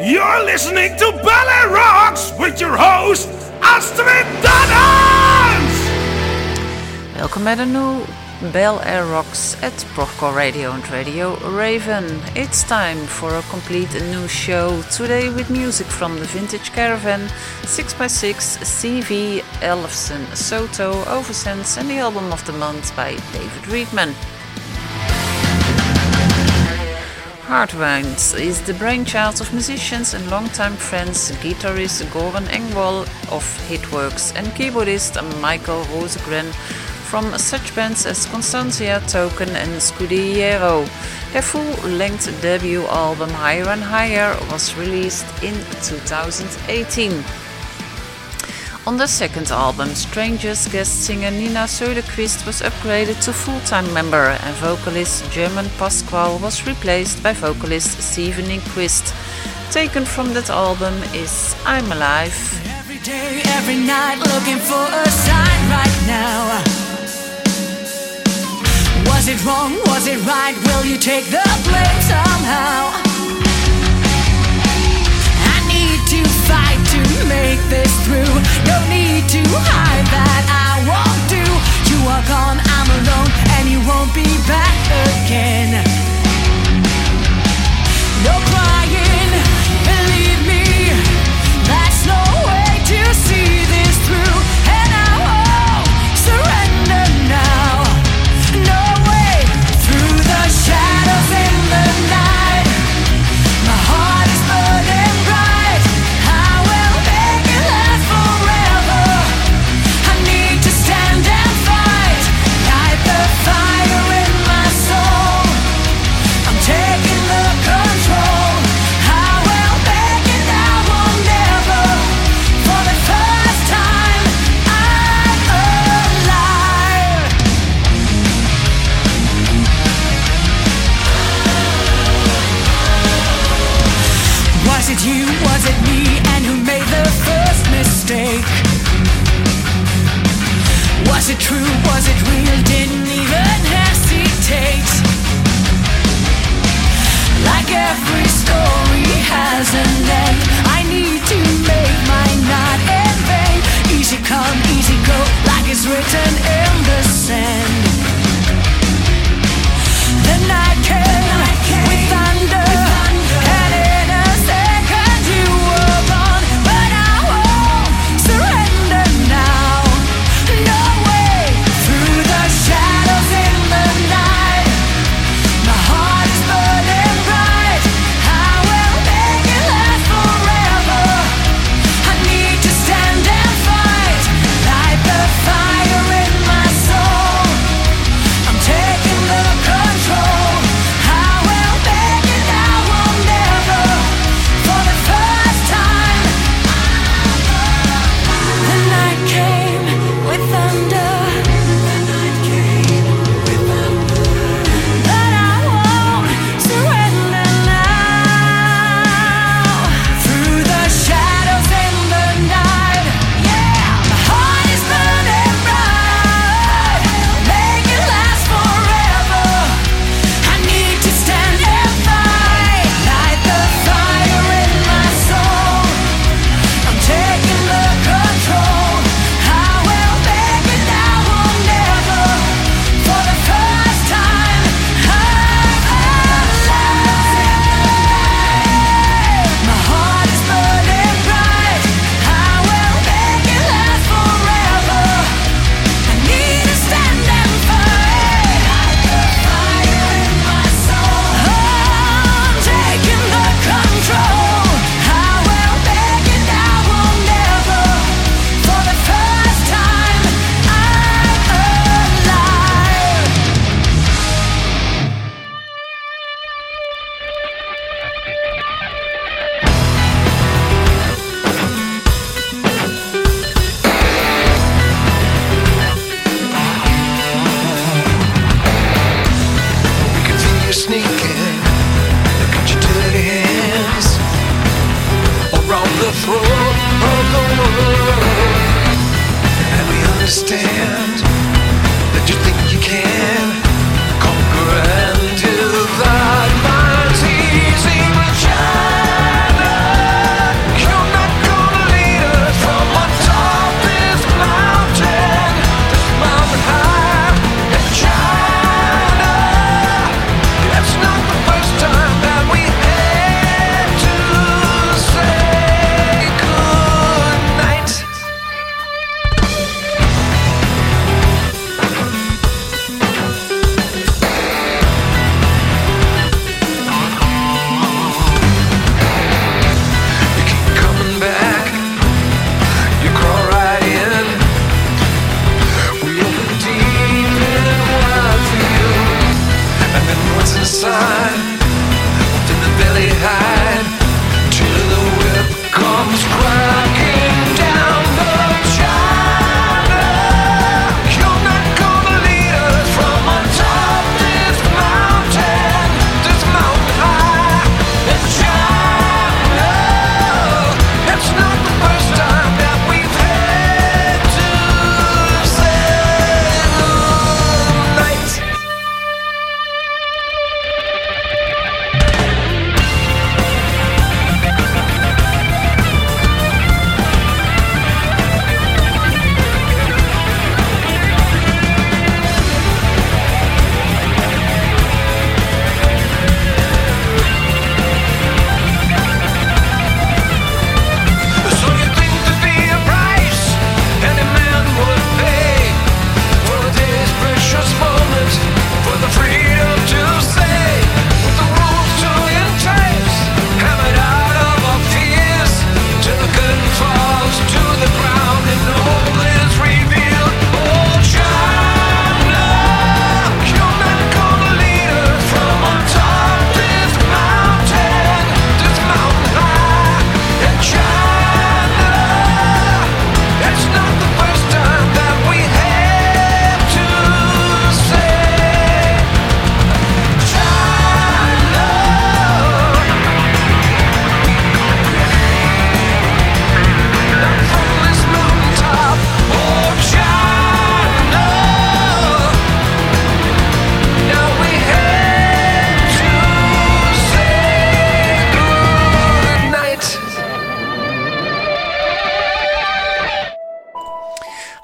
You're listening to Ballet Rocks with your host, Astrid Dannens! Welkom bij de nieuwe Bel Air Rocks at Procore Radio and Radio Raven. It's time for a complete new show today with music from the Vintage Caravan, 6x6, CV, Ellefson, Soto, Oversense, and the album of the month by David Readman. Hardwinds is the brainchild of musicians and longtime friends guitarist Goran Engwall of Hitworks and keyboardist Michael Rosegren from such bands as Constantia, Token and Scudiero. Their full-length debut album Higher and Higher was released in 2018. On the second album, Strangers guest singer Nina Söderqvist was upgraded to full-time member and vocalist German Pascual was replaced by vocalist Steven Nyquist. Taken from that album is I'm Alive. Every day, every night, looking for a sign right now. Was it wrong? Was it right? Will you take the blame somehow? I need to fight to make this through. No need to hide that I won't do. You are gone, I'm alone, and you won't be back again. No crying, believe me. That's no way to see this through.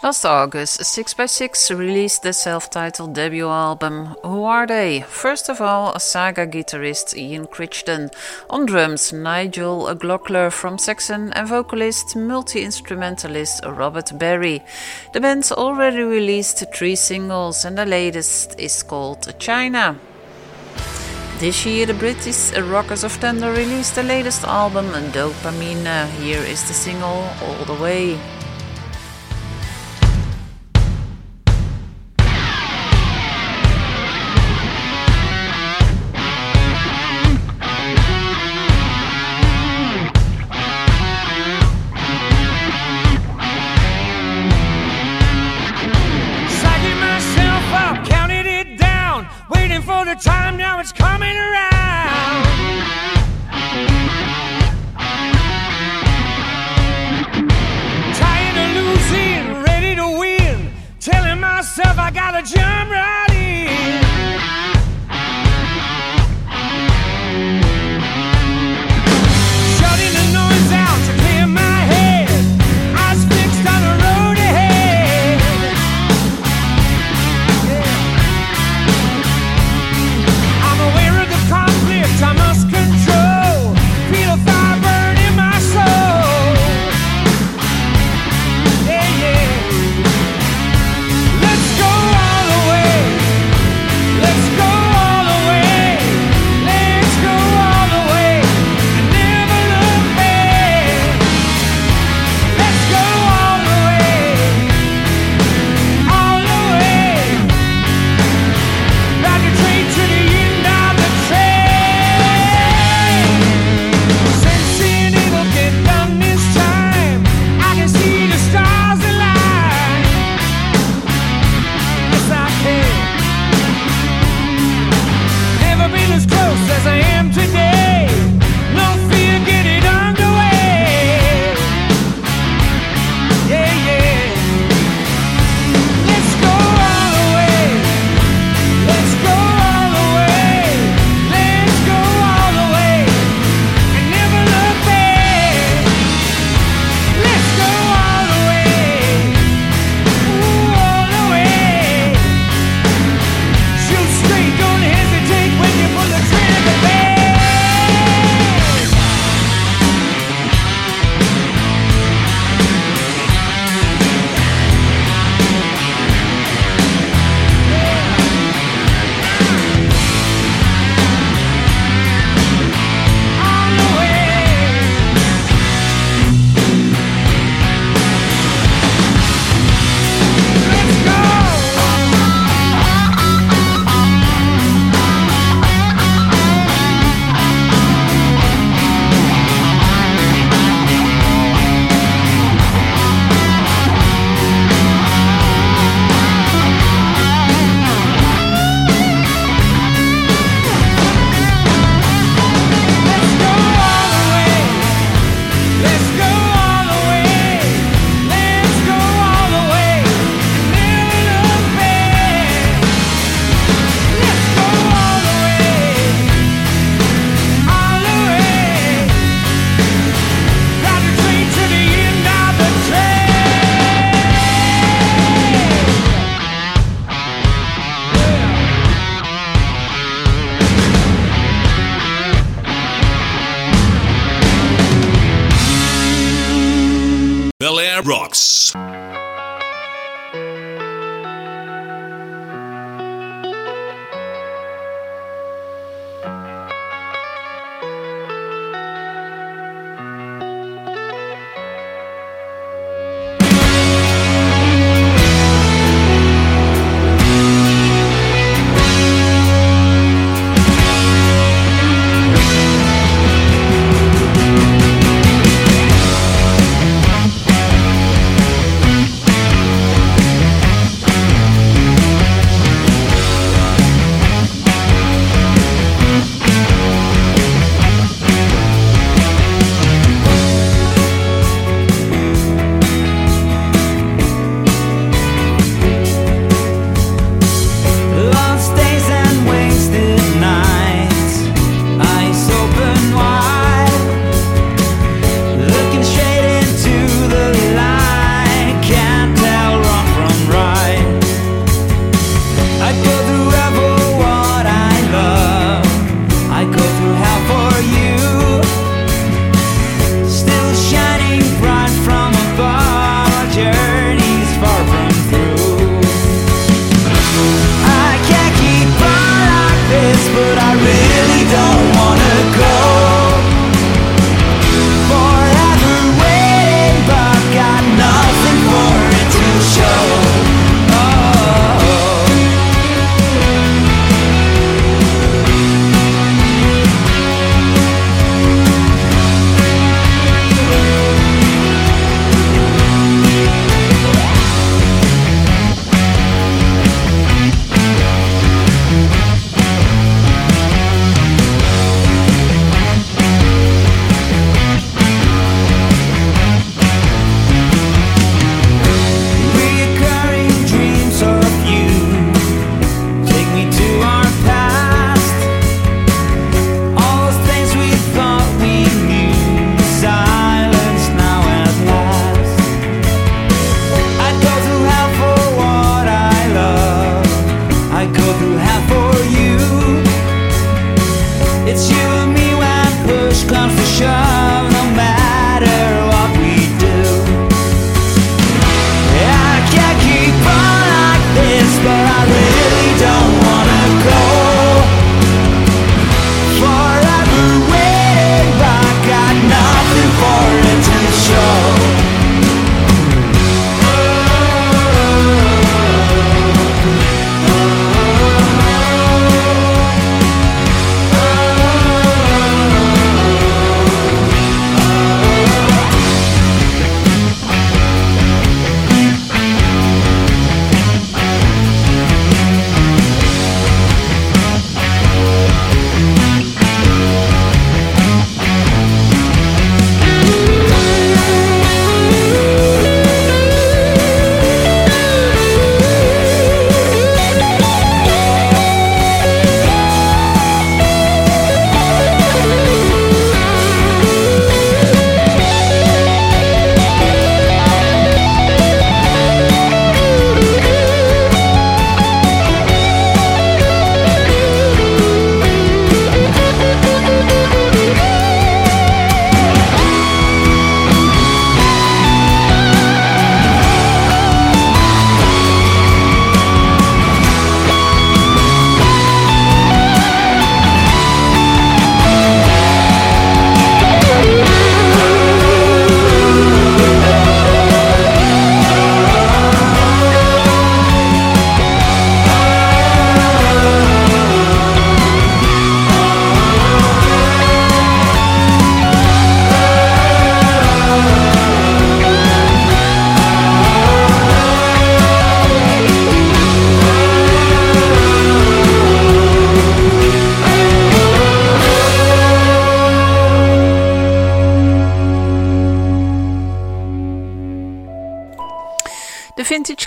Last August, 6x6 released their self titled debut album, Who Are They? First of all, Saga guitarist Ian Crichton, on drums Nigel Glockler from Saxon, and vocalist, multi instrumentalist Robert Berry. The band's already released three singles, and the latest is called China. This year, the British Rockers of Thunder released the latest album, Dopamine. Here is the single, All the Way. I got a jam right. rocks.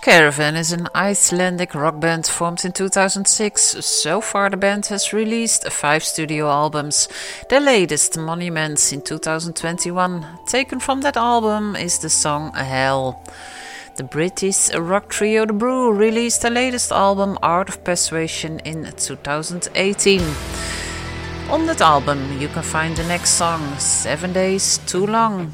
Caravan is an Icelandic rock band formed in 2006. So far, the band has released five studio albums. Their latest, Monuments, in 2021. Taken from that album is the song Hell. The British rock trio The Brew released their latest album, Art of Persuasion, in 2018. On that album, you can find the next song, Seven Days Too Long.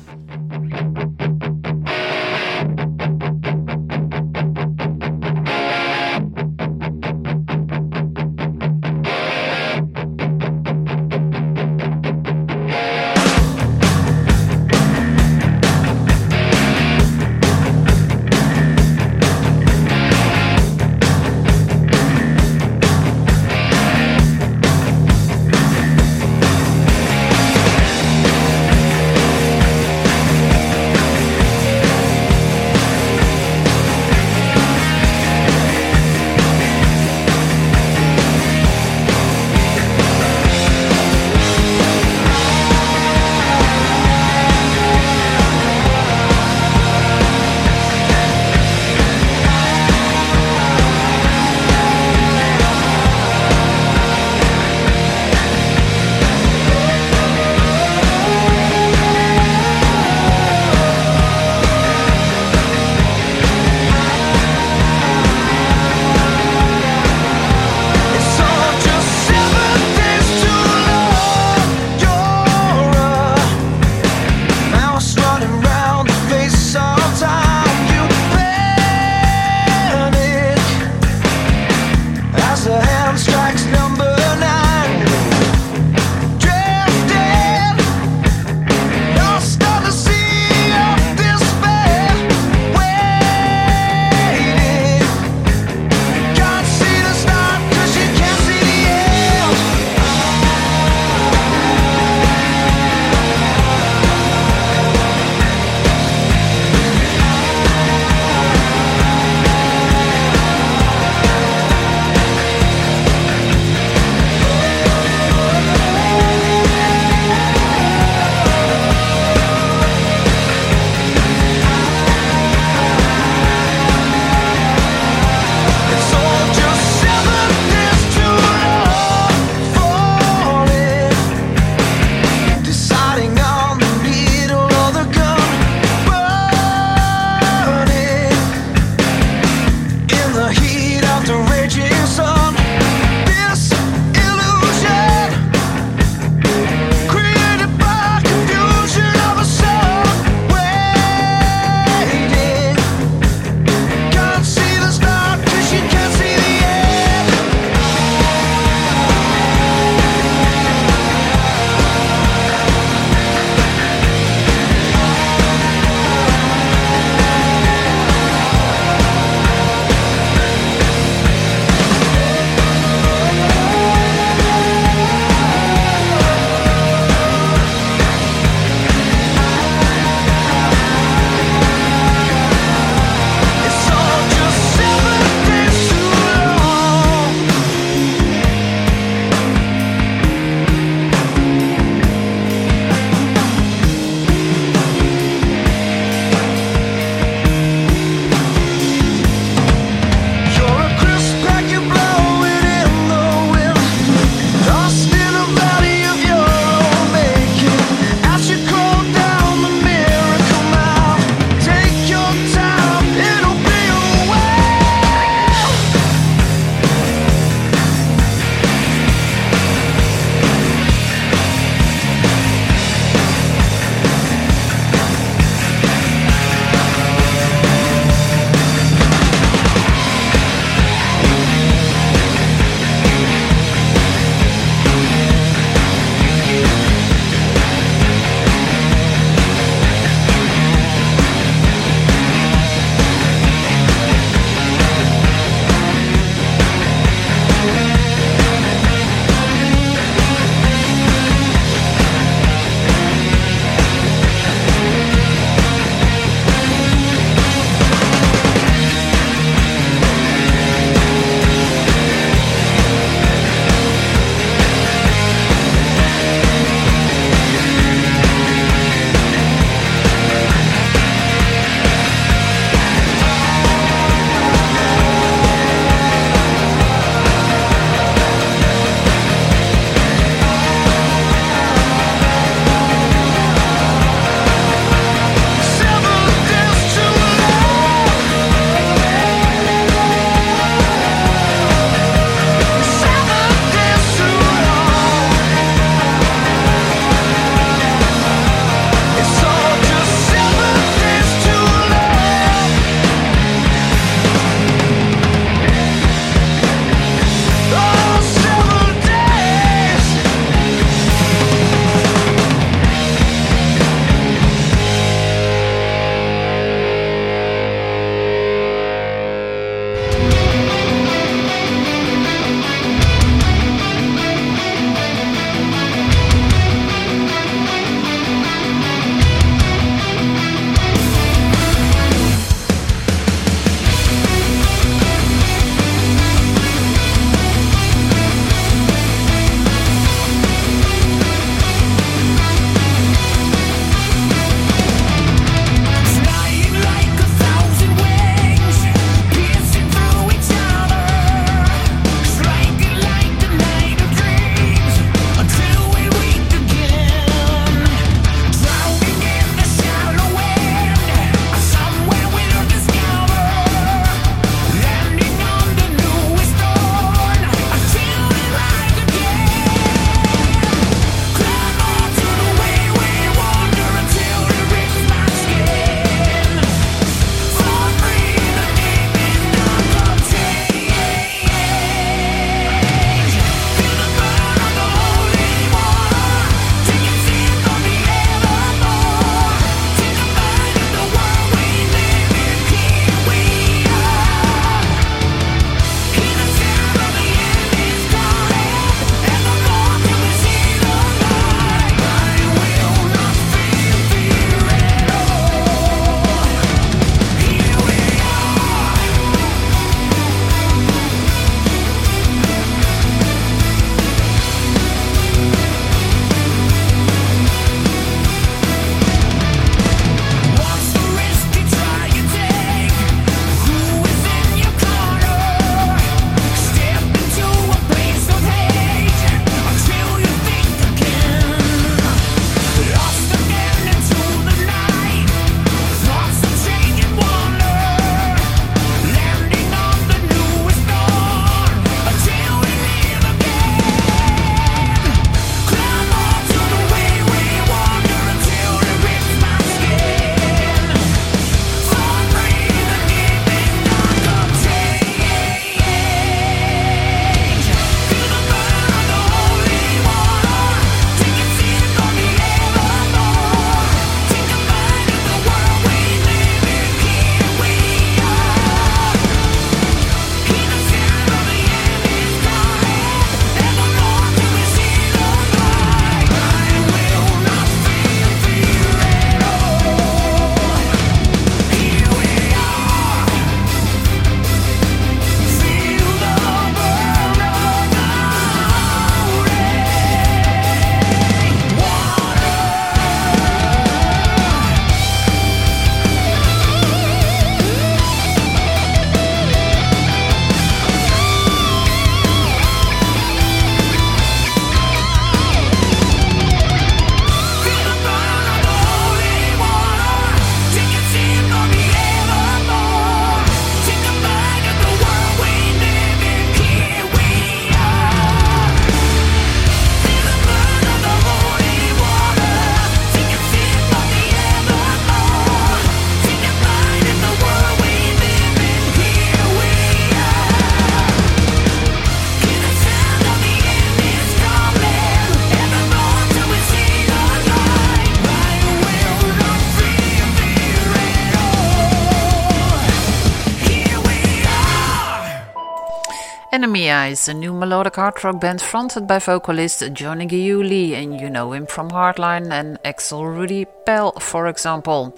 Enemy Eyes, a new melodic hard rock band fronted by vocalist Johnny Gioeli, and you know him from Hardline and Axel Rudi Pell, for example.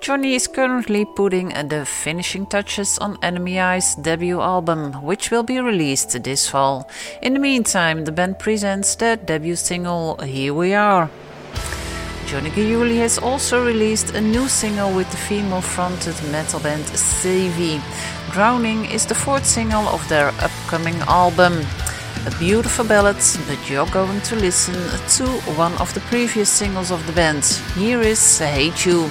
Johnny is currently putting the finishing touches on Enemy Eyes' debut album, which will be released this fall. In the meantime, the band presents their debut single, Here We Are. Johnny Gioeli has also released a new single with the female fronted metal band Savy. Drowning is the fourth single of their upcoming album. A beautiful ballad, but you're going to listen to one of the previous singles of the band. Here is I Hate You.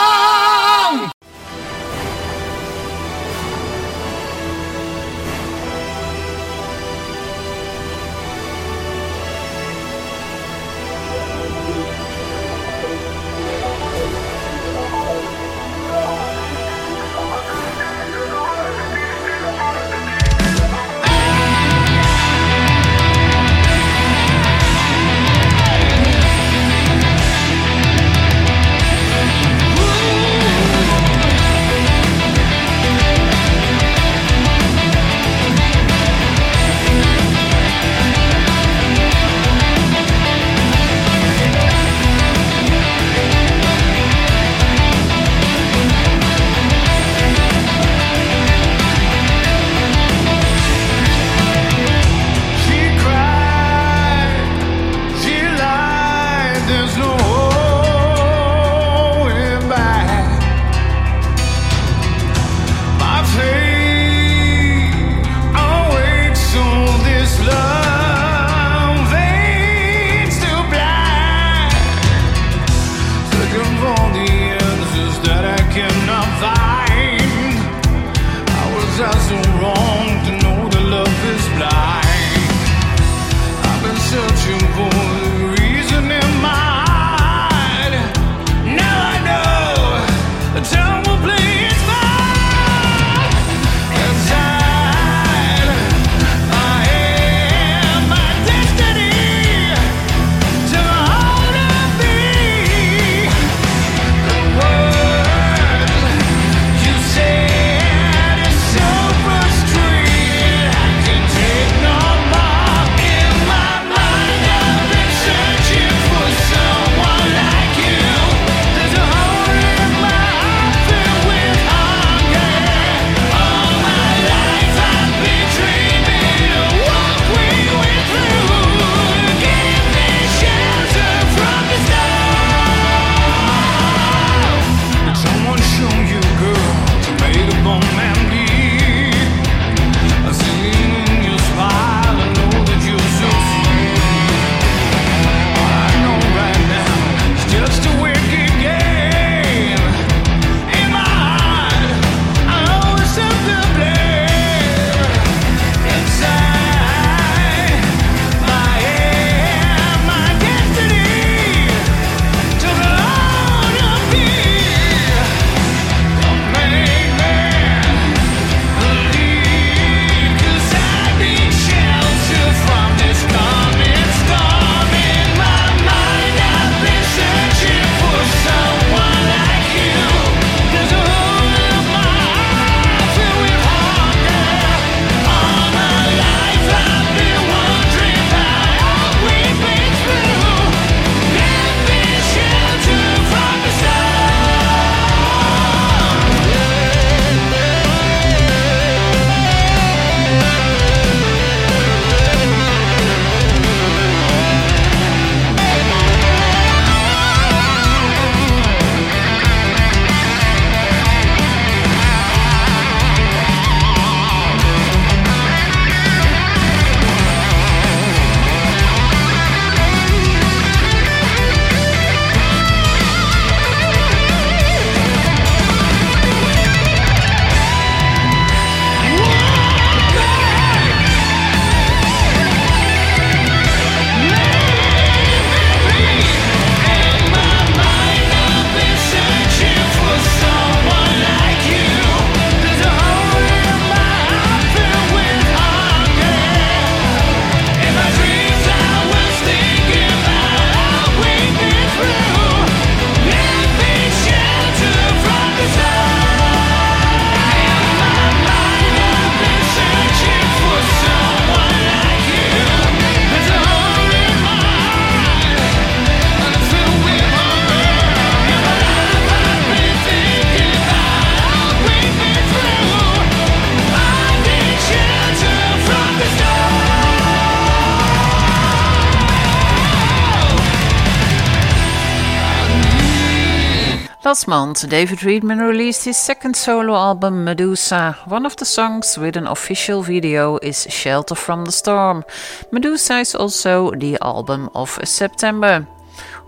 Last month, David Readman released his second solo album, Medusa. One of the songs with an official video is Shelter from the Storm. Medusa is also the album of September.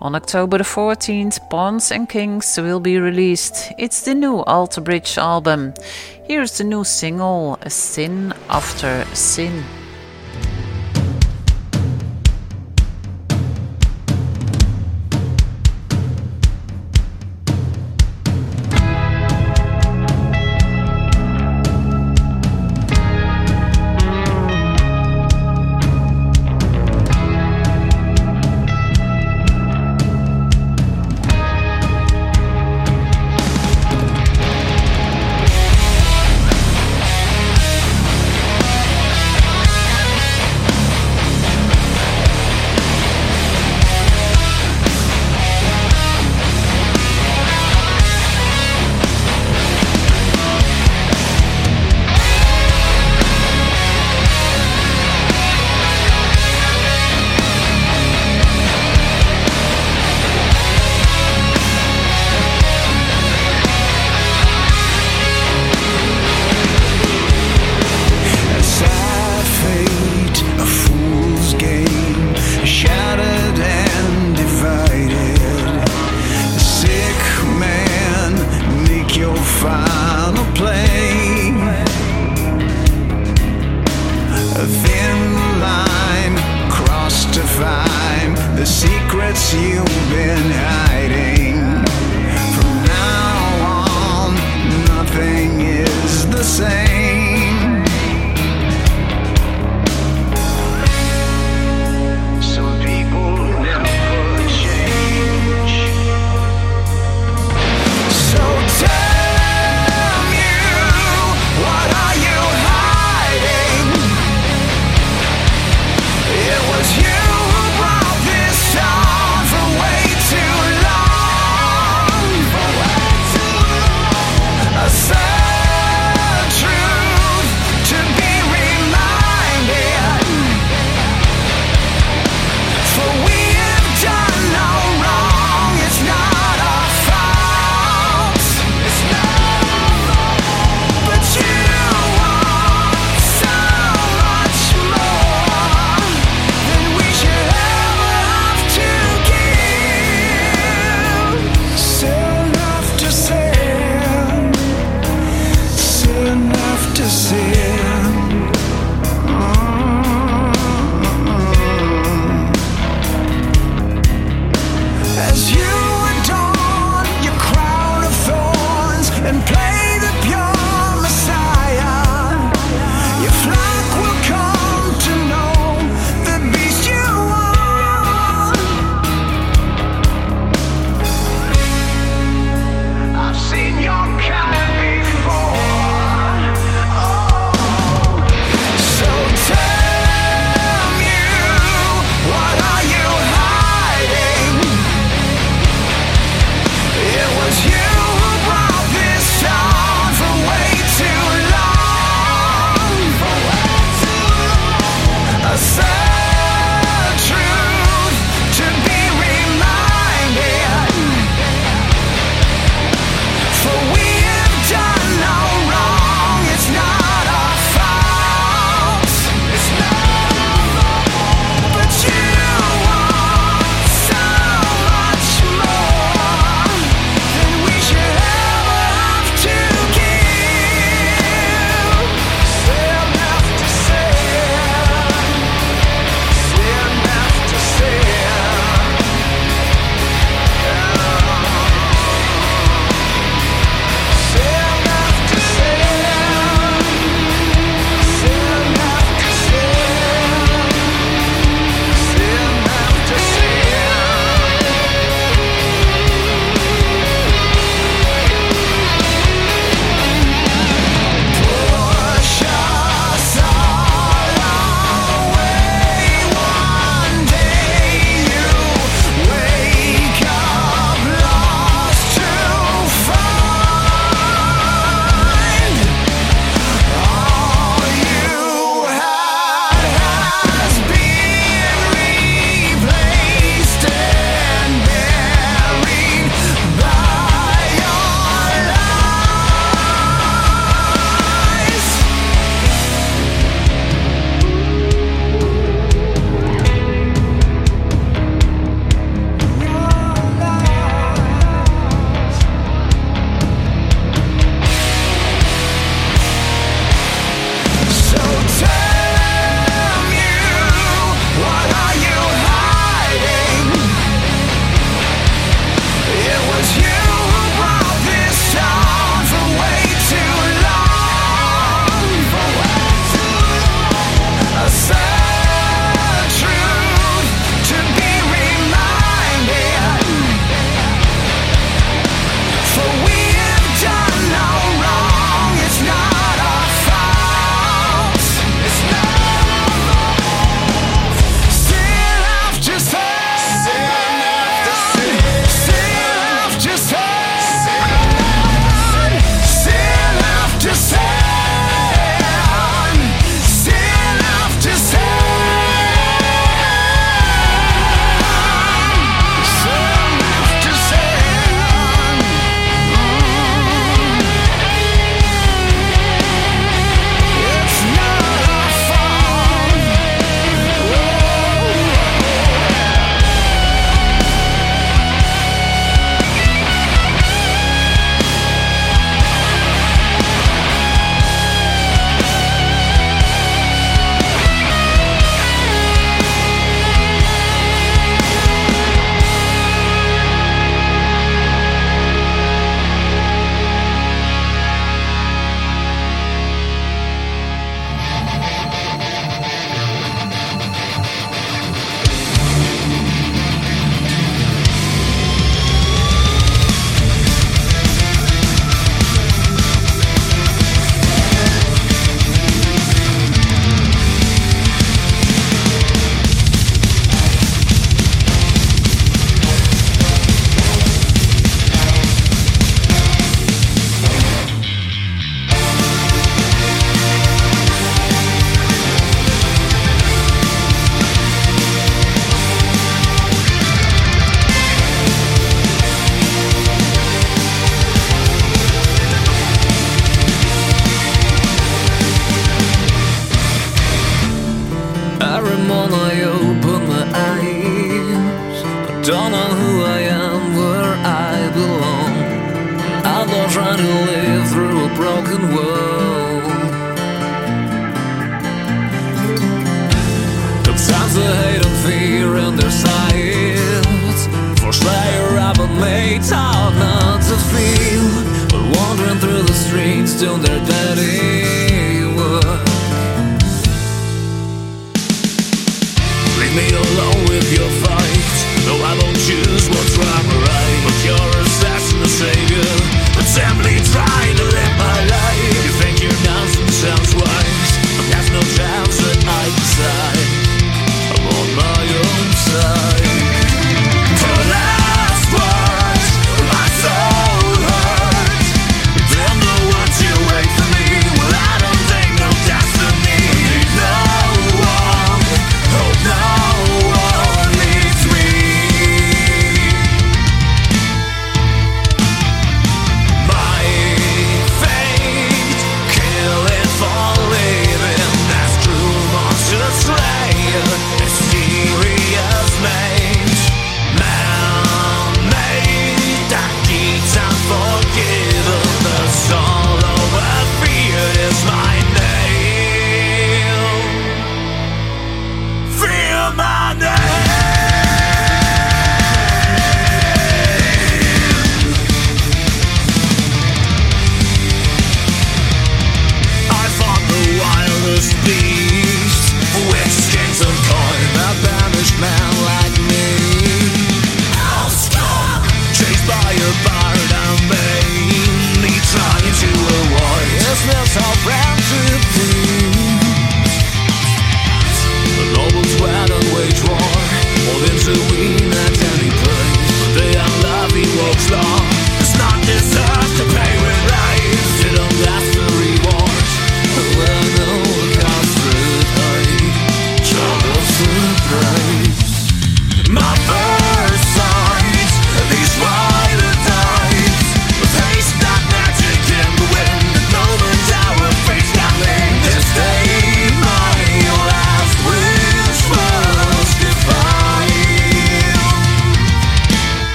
On October the 14th, Pawns and Kings will be released. It's the new Alter Bridge album. Here's the new single, Sin After Sin.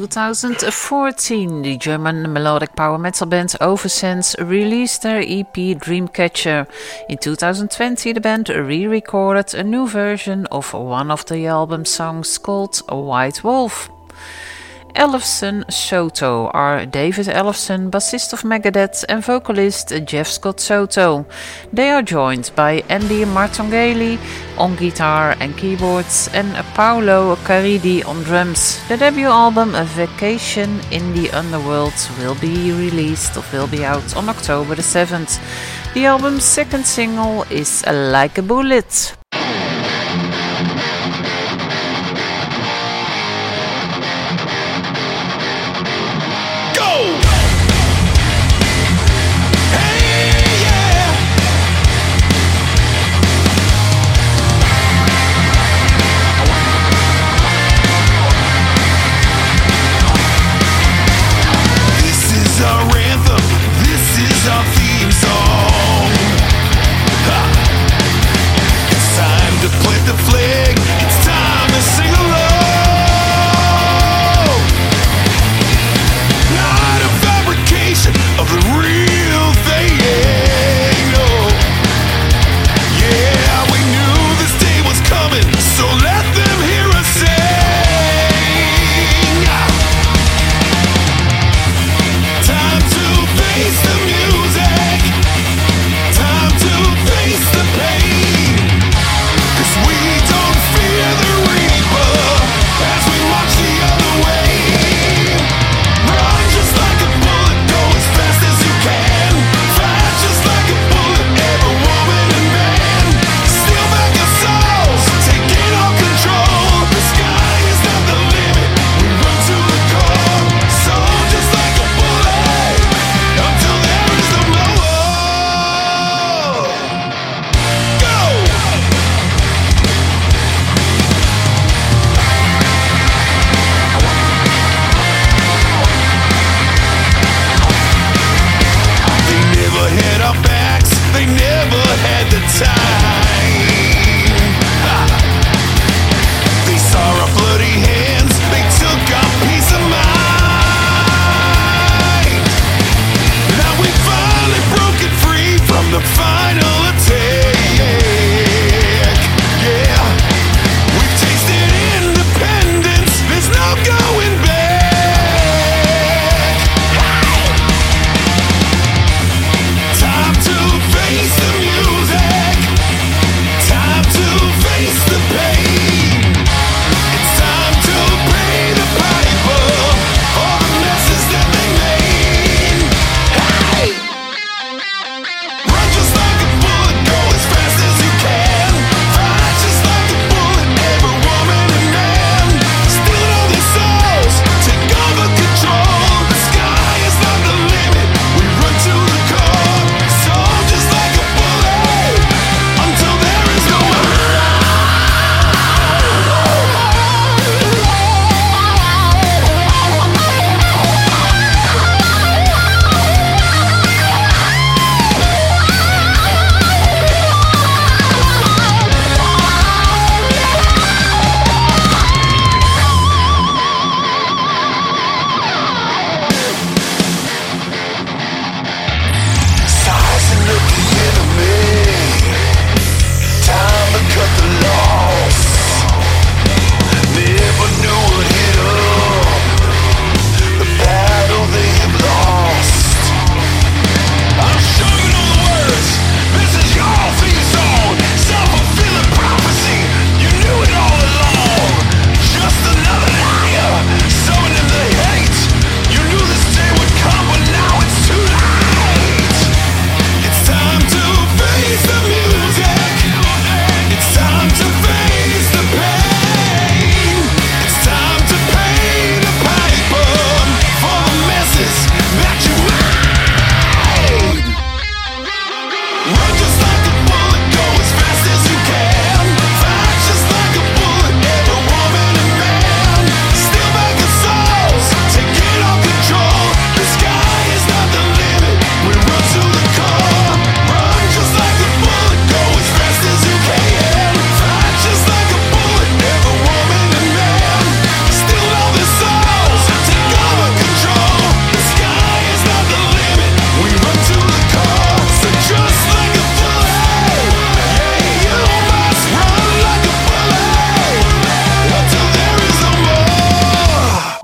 2014, the German melodic power metal band Oversense released their EP Dreamcatcher. In 2020, the band re recorded a new version of one of the album songs called White Wolf. Ellefson Soto are David Ellefson, bassist of Megadeth, and vocalist Jeff Scott Soto. They are joined by Andy Martongelli on guitar and keyboards and Paolo Caridi on drums. The debut album, A Vacation in the Underworld, will be released or will be out on October the 7th. The album's second single is Like a Bullet.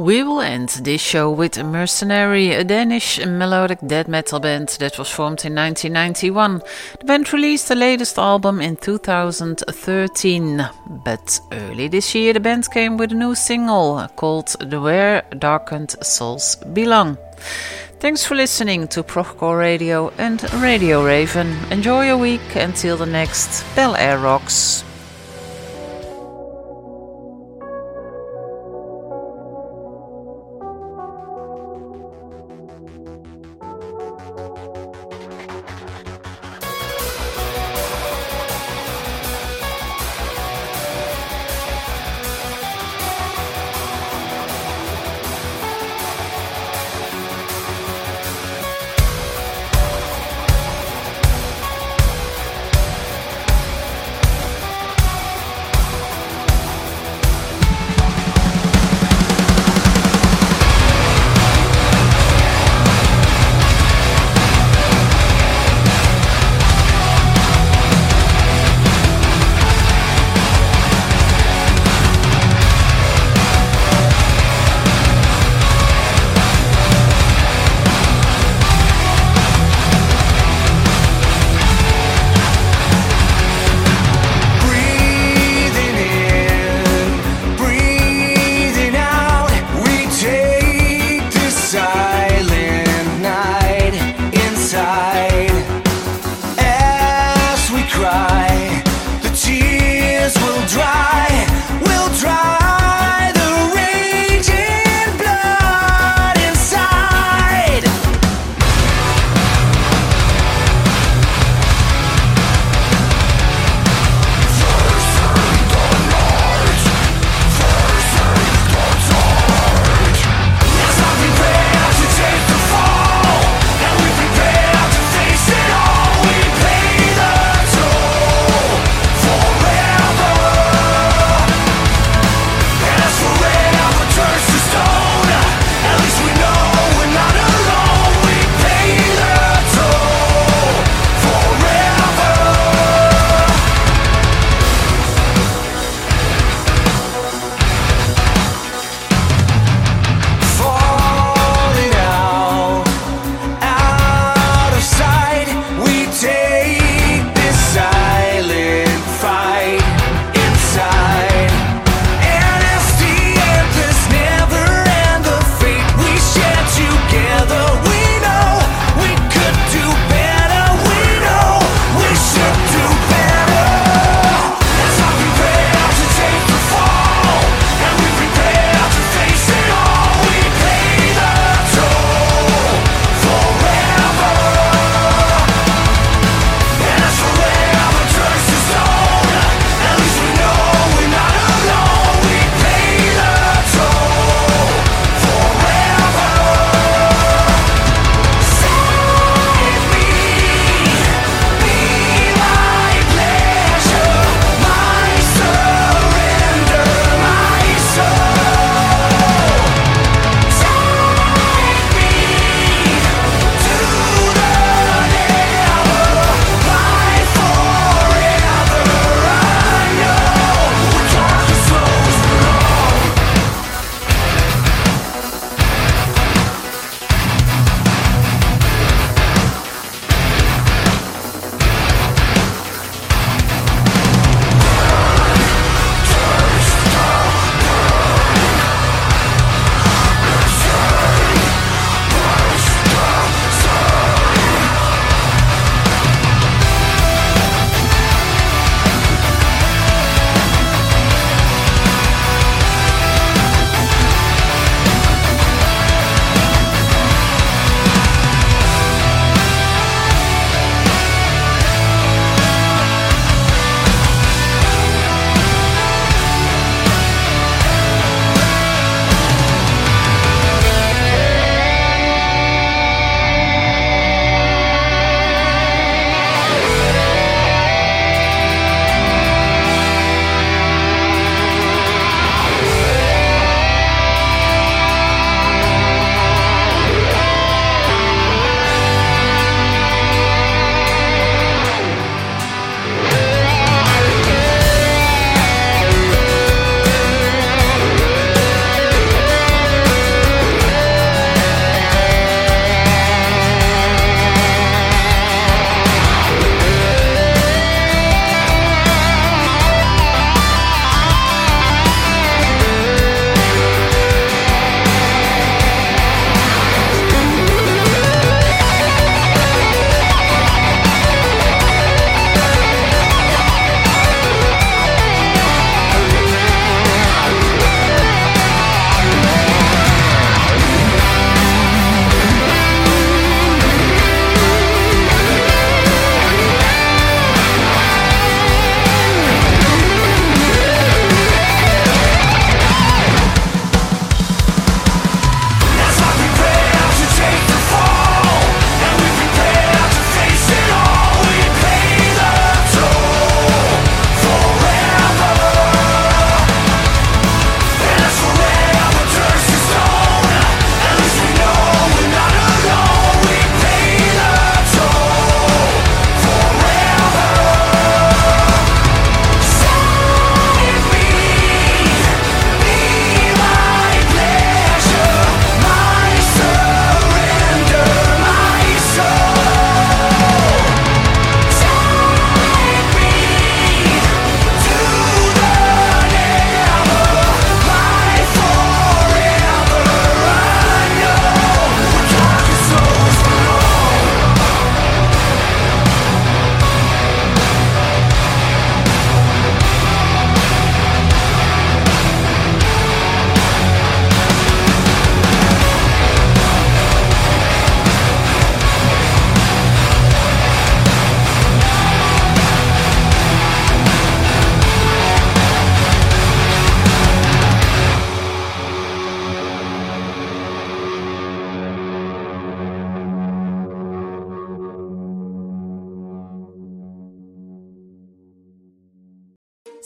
We will end this show with Mercenary, a Danish melodic death metal band that was formed in 1991. The band released the latest album in 2013, but early this year the band came with a new single called The Where Darkened Souls Belong. Thanks for listening to Procore Radio and Radio Raven. Enjoy your week until the next Bel Air Rocks.